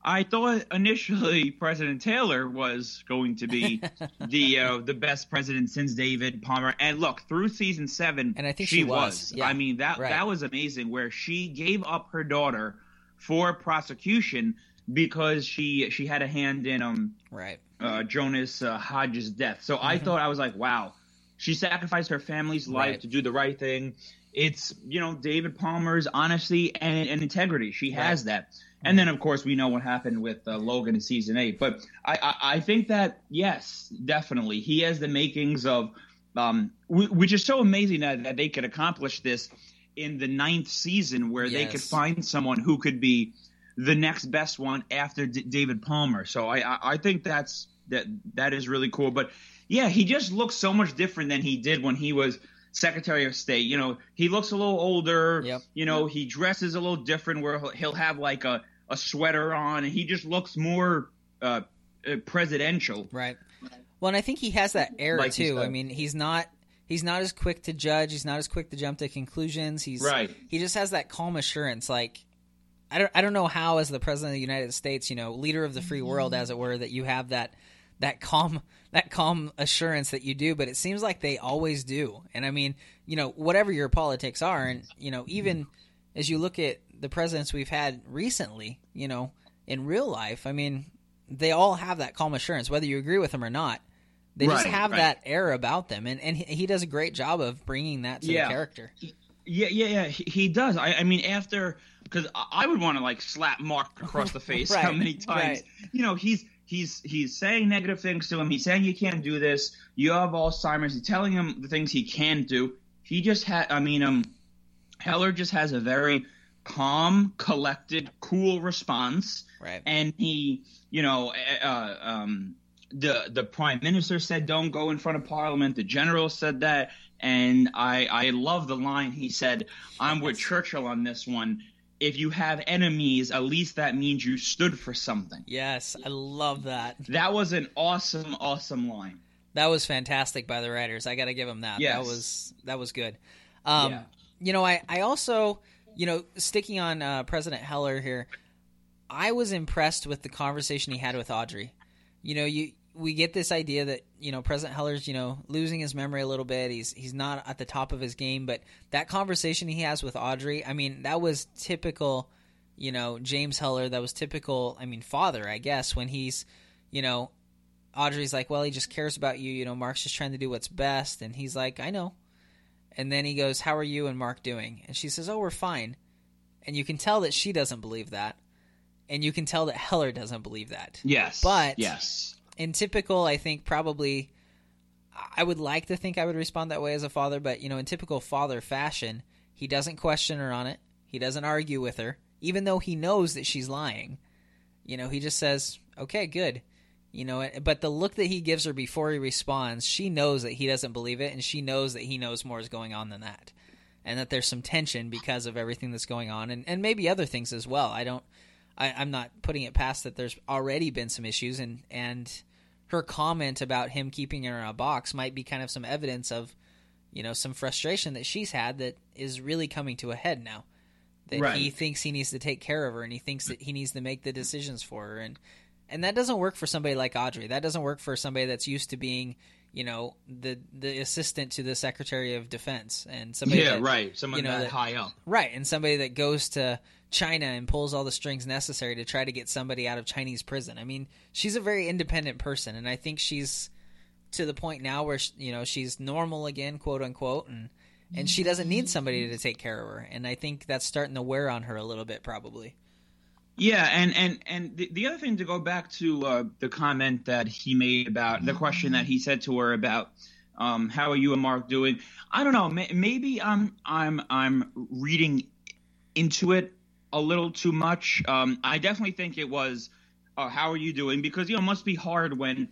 I thought initially [laughs] President Taylor was going to be [laughs] the uh, the best president since David Palmer. And look, through season seven, and I think she, she was. was. Yeah. I mean that right. that was amazing, where she gave up her daughter for prosecution because she she had a hand in um right uh, Jonas uh, Hodges' death. So mm-hmm. I thought I was like, wow, she sacrificed her family's life right. to do the right thing it's you know David Palmer's honesty and, and integrity. She has that. And then, of course, we know what happened with uh, Logan in season eight. But I, I, I, think that yes, definitely, he has the makings of, um, w- which is so amazing that, that they could accomplish this in the ninth season, where yes. they could find someone who could be the next best one after D- David Palmer. So I, I, I think that's that that is really cool. But yeah, he just looks so much different than he did when he was Secretary of State. You know, he looks a little older. Yep. You know, he dresses a little different, where he'll have like a, a sweater on, and he just looks more uh, uh presidential. Right. Well, and I think he has that air like too. I mean, he's not he's not as quick to judge. He's not as quick to jump to conclusions. He's right. He just has that calm assurance. Like I don't I don't know how, as the president of the United States, you know, leader of the free mm-hmm. world, as it were, that you have that that calm that calm assurance that you do, but it seems like they always do. And I mean, you know, whatever your politics are, and you know, even mm-hmm. as you look at the presidents we've had recently, you know, in real life, I mean, they all have that calm assurance, whether you agree with them or not. They right, just have right. that air about them, and and he, he, does a great job of bringing that to yeah. the character. Yeah, yeah, yeah. He, he does. I, I mean, after because I would want to like slap Mark across the [laughs] face right, how many times. You know, he's he's he's saying negative things to him. He's saying you can't do this. You have Alzheimer's. He's telling him the things he can do. He just had. I mean, um, Heller just has a very calm, collected, cool response. Right. And he, you know, uh, um, the the prime minister said don't go in front of parliament. The general said that, and I I love the line he said. I'm with Churchill on this one if you have enemies, at least that means you stood for something. Yes, I love that. That was an awesome, awesome line. That was fantastic by the writers. I got to give them that. Yes. That was that was good. Um, yeah. You know, I I also you know sticking on uh, President Heller here. I was impressed with the conversation he had with Audrey. You know, you we get this idea that you know President Heller's you know losing his memory a little bit. He's he's not at the top of his game, but that conversation he has with Audrey, I mean, that was typical you know, James Heller that was typical, I mean, father, I guess, when he's, you know, Audrey's like, well, he just cares about you. You know, Mark's just trying to do what's best. And he's like, I know. And then he goes, How are you and Mark doing? And she says, Oh, we're fine. And you can tell that she doesn't believe that. And you can tell that Heller doesn't believe that. Yes. But yes. In typical, I think probably I would like to think I would respond that way as a father, but you know, in typical father fashion, he doesn't question her on it. He doesn't argue with her, even though he knows that she's lying. You know, he just says, "Okay, good." You know, eh, but the look that he gives her before he responds, she knows that he doesn't believe it, and she knows that he knows more is going on than that, and that there's some tension because of everything that's going on, and, and maybe other things as well. I don't, I, I'm not putting it past that there's already been some issues, and and her comment about him keeping her in a box might be kind of some evidence of, you know, some frustration that she's had that is really coming to a head now. That Right. he thinks he needs to take care of her, and he thinks that he needs to make the decisions for her, and and that doesn't work for somebody like Audrey. That doesn't work for somebody that's used to being, you know, the the assistant to the Secretary of Defense and somebody Yeah, that, right. Someone you know, that, that- high up. Right, and somebody that goes to China and pulls all the strings necessary to try to get somebody out of Chinese prison. I mean, she's a very independent person, and I think she's to the point now where you know she's normal again, quote unquote, and and she doesn't need somebody to take care of her. And I think that's starting to wear on her a little bit, probably. Yeah, and and and the, the other thing to go back to uh, the comment that he made about the question that he said to her about um, how are you and Mark doing? I don't know. May, maybe I'm I'm I'm reading into it a little too much. Um, I definitely think it was uh, how are you doing because you know it must be hard when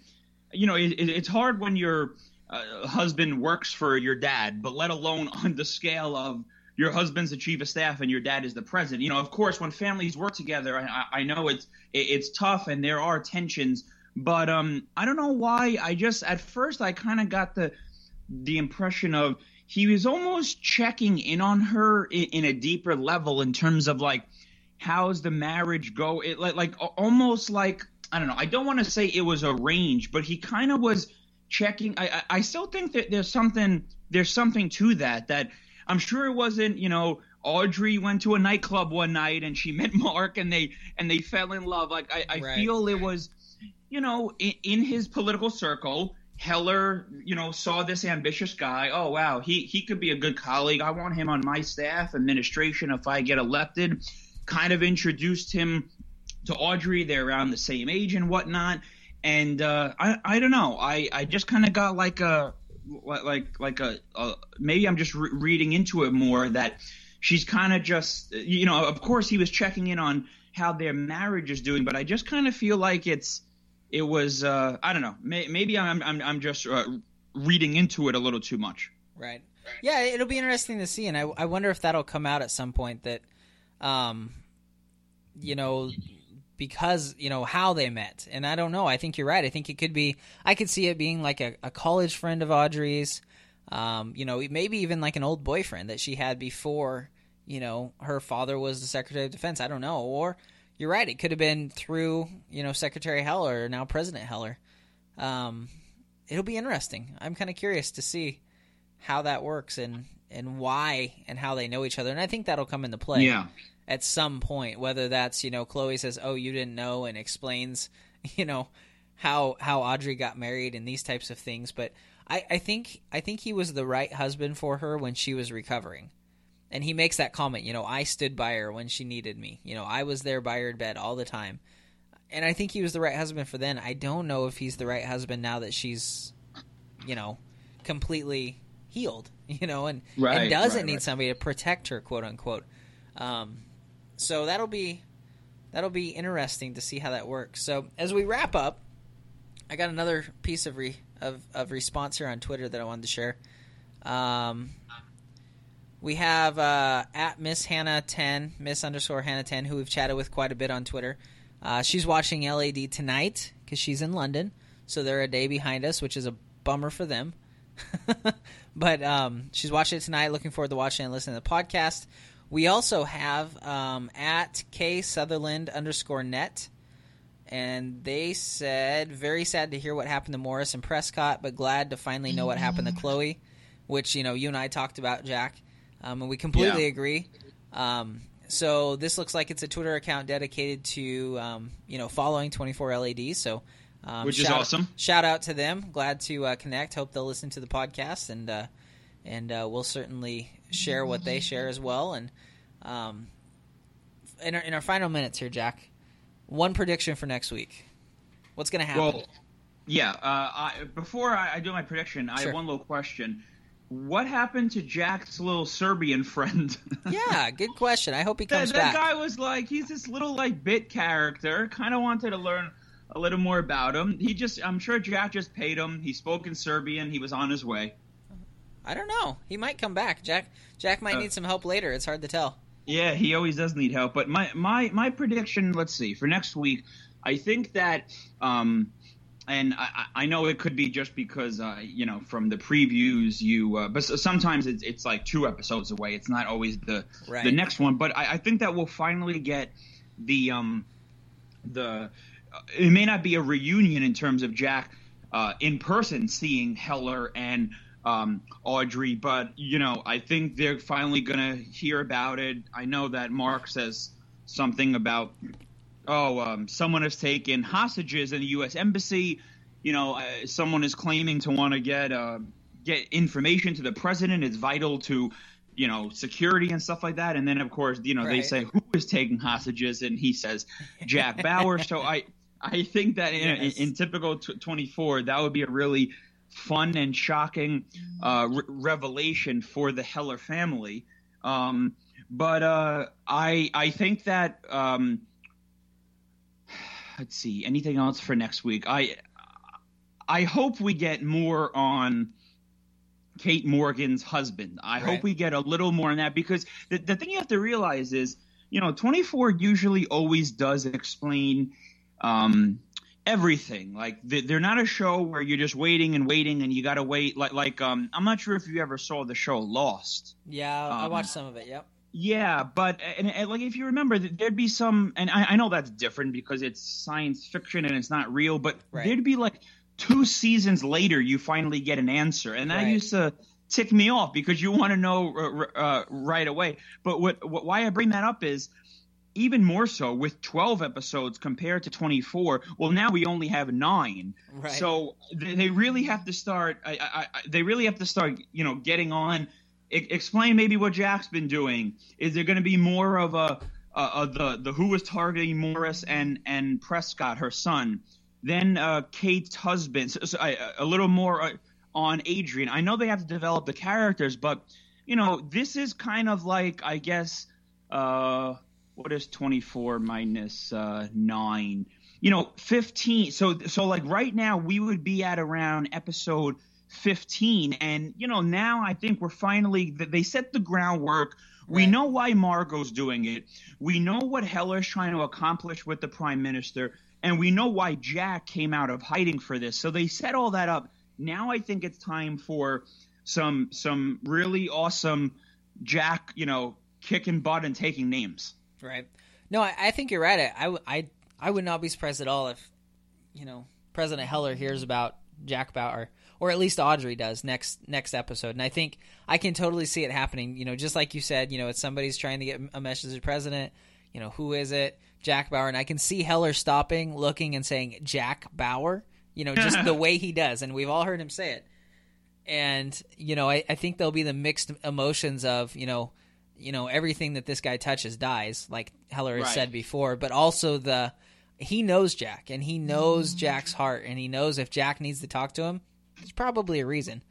you know it, it, it's hard when your uh, husband works for your dad, but let alone [laughs] on the scale of your husband's the chief of staff and your dad is the president. You know, of course, when families work together, I, I- know it's it, it's tough and there are tensions, but um, I don't know why. I just at first I kind of got the the impression of he was almost checking in on her in, in a deeper level in terms of like how's the marriage go it like like almost like i don't know i don't want to say it was arranged but he kind of was checking I, I i still think that there's something there's something to that that i'm sure it wasn't you know audrey went to a nightclub one night and she [laughs] met mark and they and they fell in love like i, I Right. feel it was you know in, in his political circle Heller, you know, saw this ambitious guy. Oh wow, he he could be a good colleague. I want him on my staff, administration, if I get elected. Kind of introduced him to Audrey. They're around the same age and whatnot. And uh, I I don't know. I I just kind of got like a like like a, a maybe I'm just re- reading into it more that she's kind of just you know of course he was checking in on how their marriage is doing, but I just kind of feel like it's it was uh, I don't know may, maybe I'm I'm I'm just uh, reading into it a little too much. Right. Yeah, it'll be interesting to see, and I, I wonder if that'll come out at some point. That, um, you know, because you know how they met, and I don't know. I think you're right. I think it could be. I could see it being like a, a college friend of Audrey's. Um, you know, maybe even like an old boyfriend that she had before. You know, her father was the Secretary of Defense. I don't know. Or you're right. It could have been through you know Secretary Heller or now President Heller. Um, it'll be interesting. I'm kind of curious to see how that works and and why and how they know each other. And I think that'll come into play Yeah. At some point. Whether that's you know Chloe says, "Oh, you didn't know," and explains [laughs] you know how how Audrey got married and these types of things. But I, I think I think he was the right husband for her when she was recovering. And he makes that comment, you know, I stood by her when she needed me. You know, I was there by her bed all the time. And I think he was the right husband for then. I don't know if he's the right husband now that she's, you know, completely healed, [laughs] you know, and, Right, and doesn't right, need right. somebody to protect her, quote unquote. Um, so that'll be that'll be interesting to see how that works. So as we wrap up, I got another piece of re, of, of response here on Twitter that I wanted to share. Um, we have uh, at Miss Hannah ten, Miss underscore Hannah ten, who we've chatted with quite a bit on Twitter. Uh, she's watching LAD tonight because she's in London, so they're a day behind us, which is a bummer for them. [laughs] but um, she's watching it tonight. Looking forward to watching and listening to the podcast. We also have um, at K Sutherland underscore net, and they said very sad to hear what happened to Morris and Prescott, but glad to finally know what happened to Chloe, which you know you and I talked about, Jack, um, and we completely Yeah. agree. Um, so this looks like it's a Twitter account dedicated to um, you know following 24 LAD. So um, which is shout, awesome. Shout out to them. Glad to uh, connect. Hope they'll listen to the podcast and uh, and uh, we'll certainly share what they share as well. And um, in our, in our final minutes here, Jack, one prediction for next week. What's going to happen? Well, yeah. Uh, I, before I, I, do my prediction, I have one little question. What happened to Jack's little Serbian [laughs] friend? yeah, good question. I hope he [laughs] that, comes that back. guy was like, he's this little like bit character. Kind of wanted to learn a little more about him. He just, I'm sure Jack just paid him. He spoke in Serbian. He was on his way. I don't know. He might come back. Jack Jack might Uh, need some help later. It's hard to tell. Yeah, he always does need help. But my my my prediction, let's see, for next week, I think that, um, and I, I know it could be just because uh, you know from the previews you, uh, but sometimes it's it's like two episodes away. It's not always the Right. the next one. But I, I think that we'll finally get the um the uh, it may not be a reunion in terms of Jack uh, in person seeing Heller and um, Audrey, but you know I think they're finally gonna hear about it. I know that Mark says something about oh um, someone has taken hostages in the U.S. embassy. You know, uh, someone is claiming to want to get uh, get information to the president. It's vital to you know security and stuff like that. And then of course you know they say who is taking hostages, and he says Jack Bauer. So I I think that in, Yes. in, in typical t- 24 that would be a really fun and shocking uh, re- revelation for the Heller family. Um, but uh, I I think that um, let's see anything else for next week. I I hope we get more on Kate Morgan's husband. I Right. hope we get a little more on that because the the thing you have to realize is you know 24 usually always does explain um, everything. Like they- they're not a show where you're just waiting and waiting and you got to wait. Like like um, I'm not sure if you ever saw the show Lost. Yeah, I Um, watched some of it. Yep. Yeah, but and, and like if you remember, there'd be some, and I, I know that's different because it's science fiction and it's not real, but Right. there'd be like two seasons later, you finally get an answer, and that Right. used to tick me off because you want to know uh, uh, right away. But what, what why I bring that up is even more so with 12 episodes compared to 24. Well, now we only have nine. Right. So they, they really have to start. I, I, I, they really have to start. You know, getting on. E- explain maybe what Jack's been doing. Is there going to be more of a, a, a the the who was targeting Morris and and Prescott, her son? Then uh, Kate's husband. So, so, I- a little more uh, on Adrian. I know they have to develop the characters, but you know, this is kind of like I guess. Uh, what is 24 minus uh, 9 you know 15 so so like right now we would be at around episode 15 and you know now i think we're finally they set the groundwork. We Right. know why margot's doing it. We know what heller's trying to accomplish with the prime minister and we know why jack came out of hiding for this. So they set all that up. Now i think it's time for some some really awesome jack you know kicking butt and taking names Right. No, I, I think you're right. I, I, I would not be surprised at all if, you know, President Heller hears about Jack Bauer, or at least Audrey does next next episode. And I think I can totally see it happening. You know, just like you said, you know, it's somebody's trying to get a message to the president. You know, who is it? Jack Bauer. And I can see Heller stopping, looking, and saying Jack Bauer. You know, just the [laughs] way he does, and we've all heard him say it. And you know, I, I think there'll be the mixed emotions of you know you know everything that this guy touches dies like heller has Right. said before but also the he knows jack and he knows Mm. jack's heart and he knows if jack needs to talk to him there's probably a reason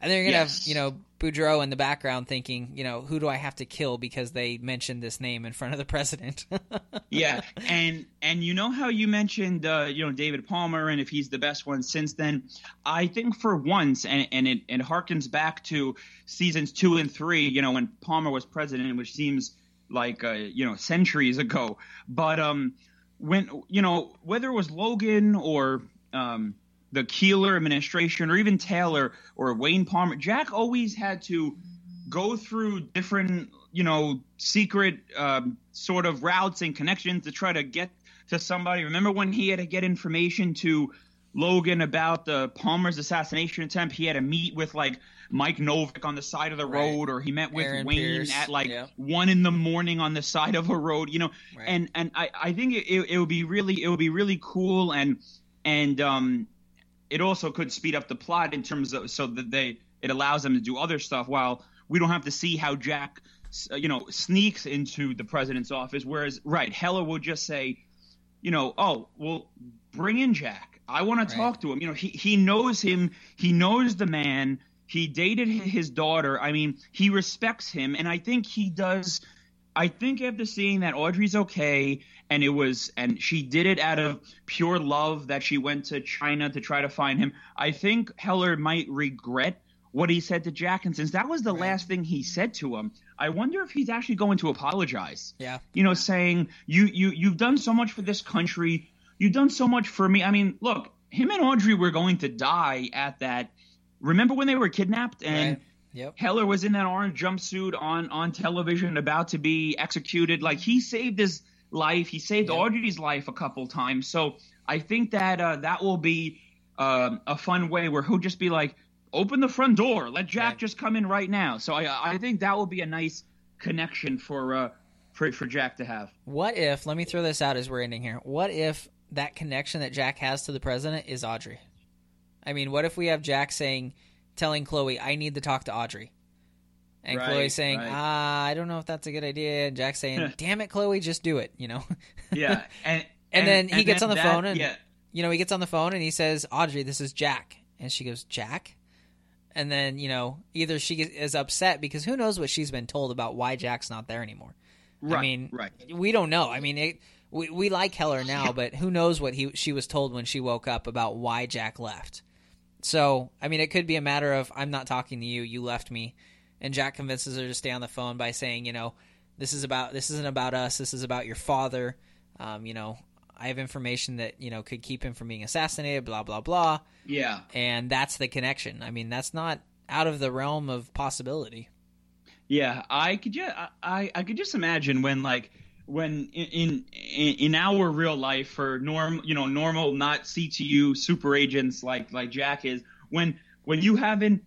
and then you're gonna Yes. have you know boudreau in the background thinking you know who do i have to kill because they mentioned this name in front of the president [laughs] yeah, and and you know how you mentioned uh, you know David Palmer and if he's the best one since then. I think for once, and and it it harkens back to seasons two and three. You know when Palmer was president, which seems like uh, you know centuries ago. But um, when you know whether it was Logan or um, the Keeler administration or even Taylor or Wayne Palmer, Jack always had to go through different, you know, secret um, sort of routes and connections to try to get to somebody. Remember when he had to get information to Logan about the Palmer's assassination attempt. He had to meet with like Mike Novick on the side of the Right. road, or he met with Aaron Wayne Pierce, at like one in the morning on the side of a road. You know, Right. and and I I think it, it, it would be really it would be really cool and and um it also could speed up the plot in terms of so that they it allows them to do other stuff while we don't have to see how Jack uh, you know sneaks into the president's office. Whereas right Heller will just say you know oh well bring in Jack. I want to talk to him. You know he he knows him. He knows the man. He dated his daughter. I mean he respects him. And I think he does I think after seeing that Audrey's okay and it was and she did it out of pure love that she went to China to try to find him. I think Heller might regret what he said to Jack and since that was the Right. last thing he said to him, I wonder if he's actually going to apologize. Yeah. You know, saying you you you've done so much for this country, you've done so much for me. I mean, look, him and Audrey were going to die at that remember when they were kidnapped and Right. Yep. Heller was in that orange jumpsuit on on television about to be executed. Like he saved his life. He saved Yeah. Audrey's life a couple times. So I think that uh, that will be um a fun way where he'll just be like, open the front door, let Jack Right. just come in right now. So I I think that will be a nice connection for uh for for Jack to have. What if? Let me throw this out as we're ending here. What if that connection that Jack has to the president is Audrey? I mean, what if we have Jack saying, telling Chloe, "I need to talk to Audrey," and Right, Chloe saying, right. "Ah, I don't know if that's a good idea," and Jack saying, [laughs] "Damn it, Chloe, just do it," you know. Yeah, and [laughs] And then he gets on the that- phone and- yeah. you know, he gets on the phone and he says, "Audrey, this is Jack," and she goes, "Jack." And then you know, either she is upset because who knows what she's been told about why Jack's not there anymore. Right, I mean, right. we don't know. I mean, it, we we like Heller now, but who knows what he she was told when she woke up about why Jack left. So, I mean, it could be a matter of I'm not talking to you, you left me, and Jack convinces her to stay on the phone by saying, you know, this is about this isn't about us, this is about your father. Um, you know, I have information that you know could keep him from being assassinated, blah blah blah, Yeah. and that's the connection. I mean, that's not out of the realm of possibility. Yeah, I could just I, I could just imagine when like when in in in our real life for norm you know normal not CTU super agents like like Jack is when when you haven't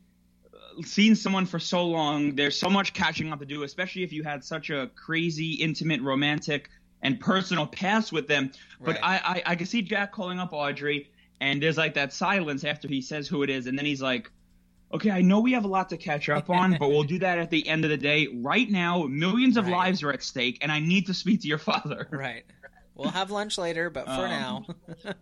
uh, seen someone for so long there's so much catching up to do especially if you had such a crazy intimate romantic and personal past with them but Right. I, I I can see Jack calling up Audrey and there's like that silence after he says who it is and then he's like okay, I know we have a lot to catch up on, but we'll do that at the end of the day. Right now, millions of Right. lives are at stake, and I need to speak to your father. Right. We'll have lunch later, but for Um, now, [laughs]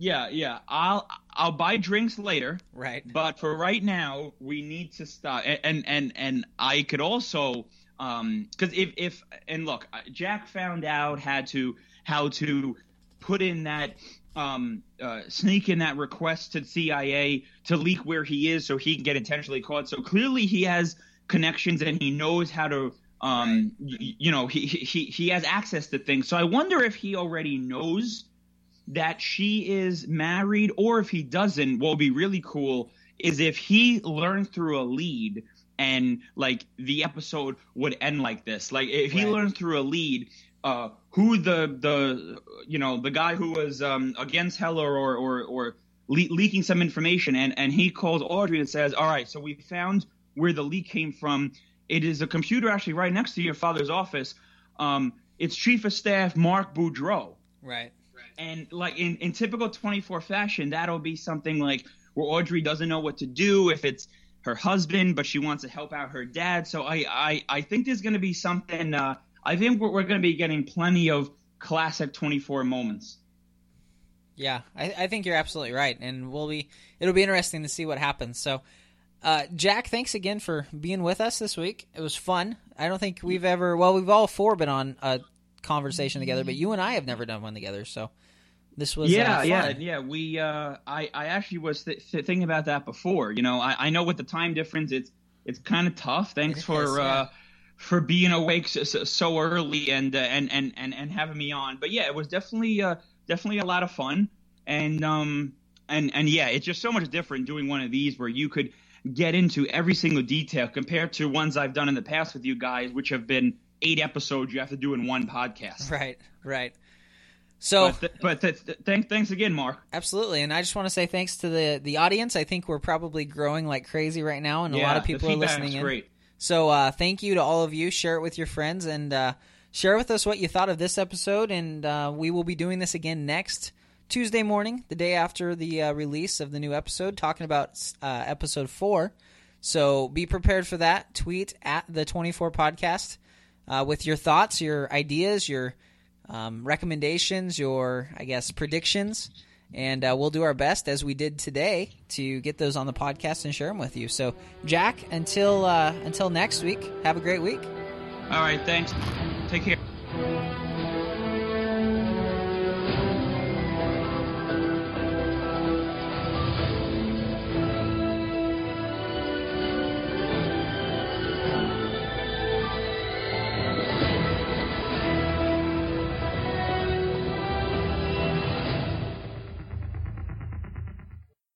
Yeah, yeah. I'll I'll buy drinks later, right. but for right now, we need to stop. And and and, and I could also um because if if and look, Jack found out had to how to put in that um uh, sneak in that request to CIA to leak where he is so he can get intentionally caught. So clearly he has connections and he knows how to um y- you know he he he has access to things. So I wonder if he already knows that she is married or if he doesn't what would be really cool is if he learned through a lead and like the episode would end like this like if he Right. learned through a lead uh who the the you know the guy who was um against Heller or or or le- leaking some information and and he calls Audrey and says all right so we found where the leak came from it is a computer actually right next to your father's office um it's chief of staff Mark Boudreau Right. and like in, in typical 24 fashion, that'll be something like where Audrey doesn't know what to do if it's her husband, but she wants to help out her dad. So I, I, I think there's going to be something. Uh, I think we're, we're going to be getting plenty of classic 24 moments. Yeah, I, I think you're absolutely right, and we'll be. It'll be interesting to see what happens. So, uh, Jack, thanks again for being with us this week. It was fun. I don't think we've ever. Well, we've all four been on a conversation together, but you and I have never done one together. So, this was yeah, uh, yeah, yeah. We, uh, I, I actually was th- th- thinking about that before. You know, I, I know with the time difference, it's it's kind of tough. Thanks It for is, yeah. For being awake so, so, early and, uh, and and and and having me on. But yeah, it was definitely uh, definitely a lot of fun. And um and and yeah, it's just so much different doing one of these where you could get into every single detail compared to ones I've done in the past with you guys, which have been eight episodes you have to do in one podcast. Right, right. So, but, th- but th- th- thanks, thanks again, Mark. Absolutely, and I just want to say thanks to the the audience. I think we're probably growing like crazy right now, and yeah, a lot of people are listening in. Great. So, uh, thank you to all of you. Share it with your friends and uh, share with us what you thought of this episode. And uh, we will be doing this again next Tuesday morning, the day after the uh, release of the new episode, talking about uh, episode four. So be prepared for that. Tweet at the 24 podcast uh, with your thoughts, your ideas, your um, recommendations, your, I guess, predictions. And uh, we'll do our best, as we did today, to get those on the podcast and share them with you. So, Jack, until uh, until next week, have a great week. All right, thanks. Take care.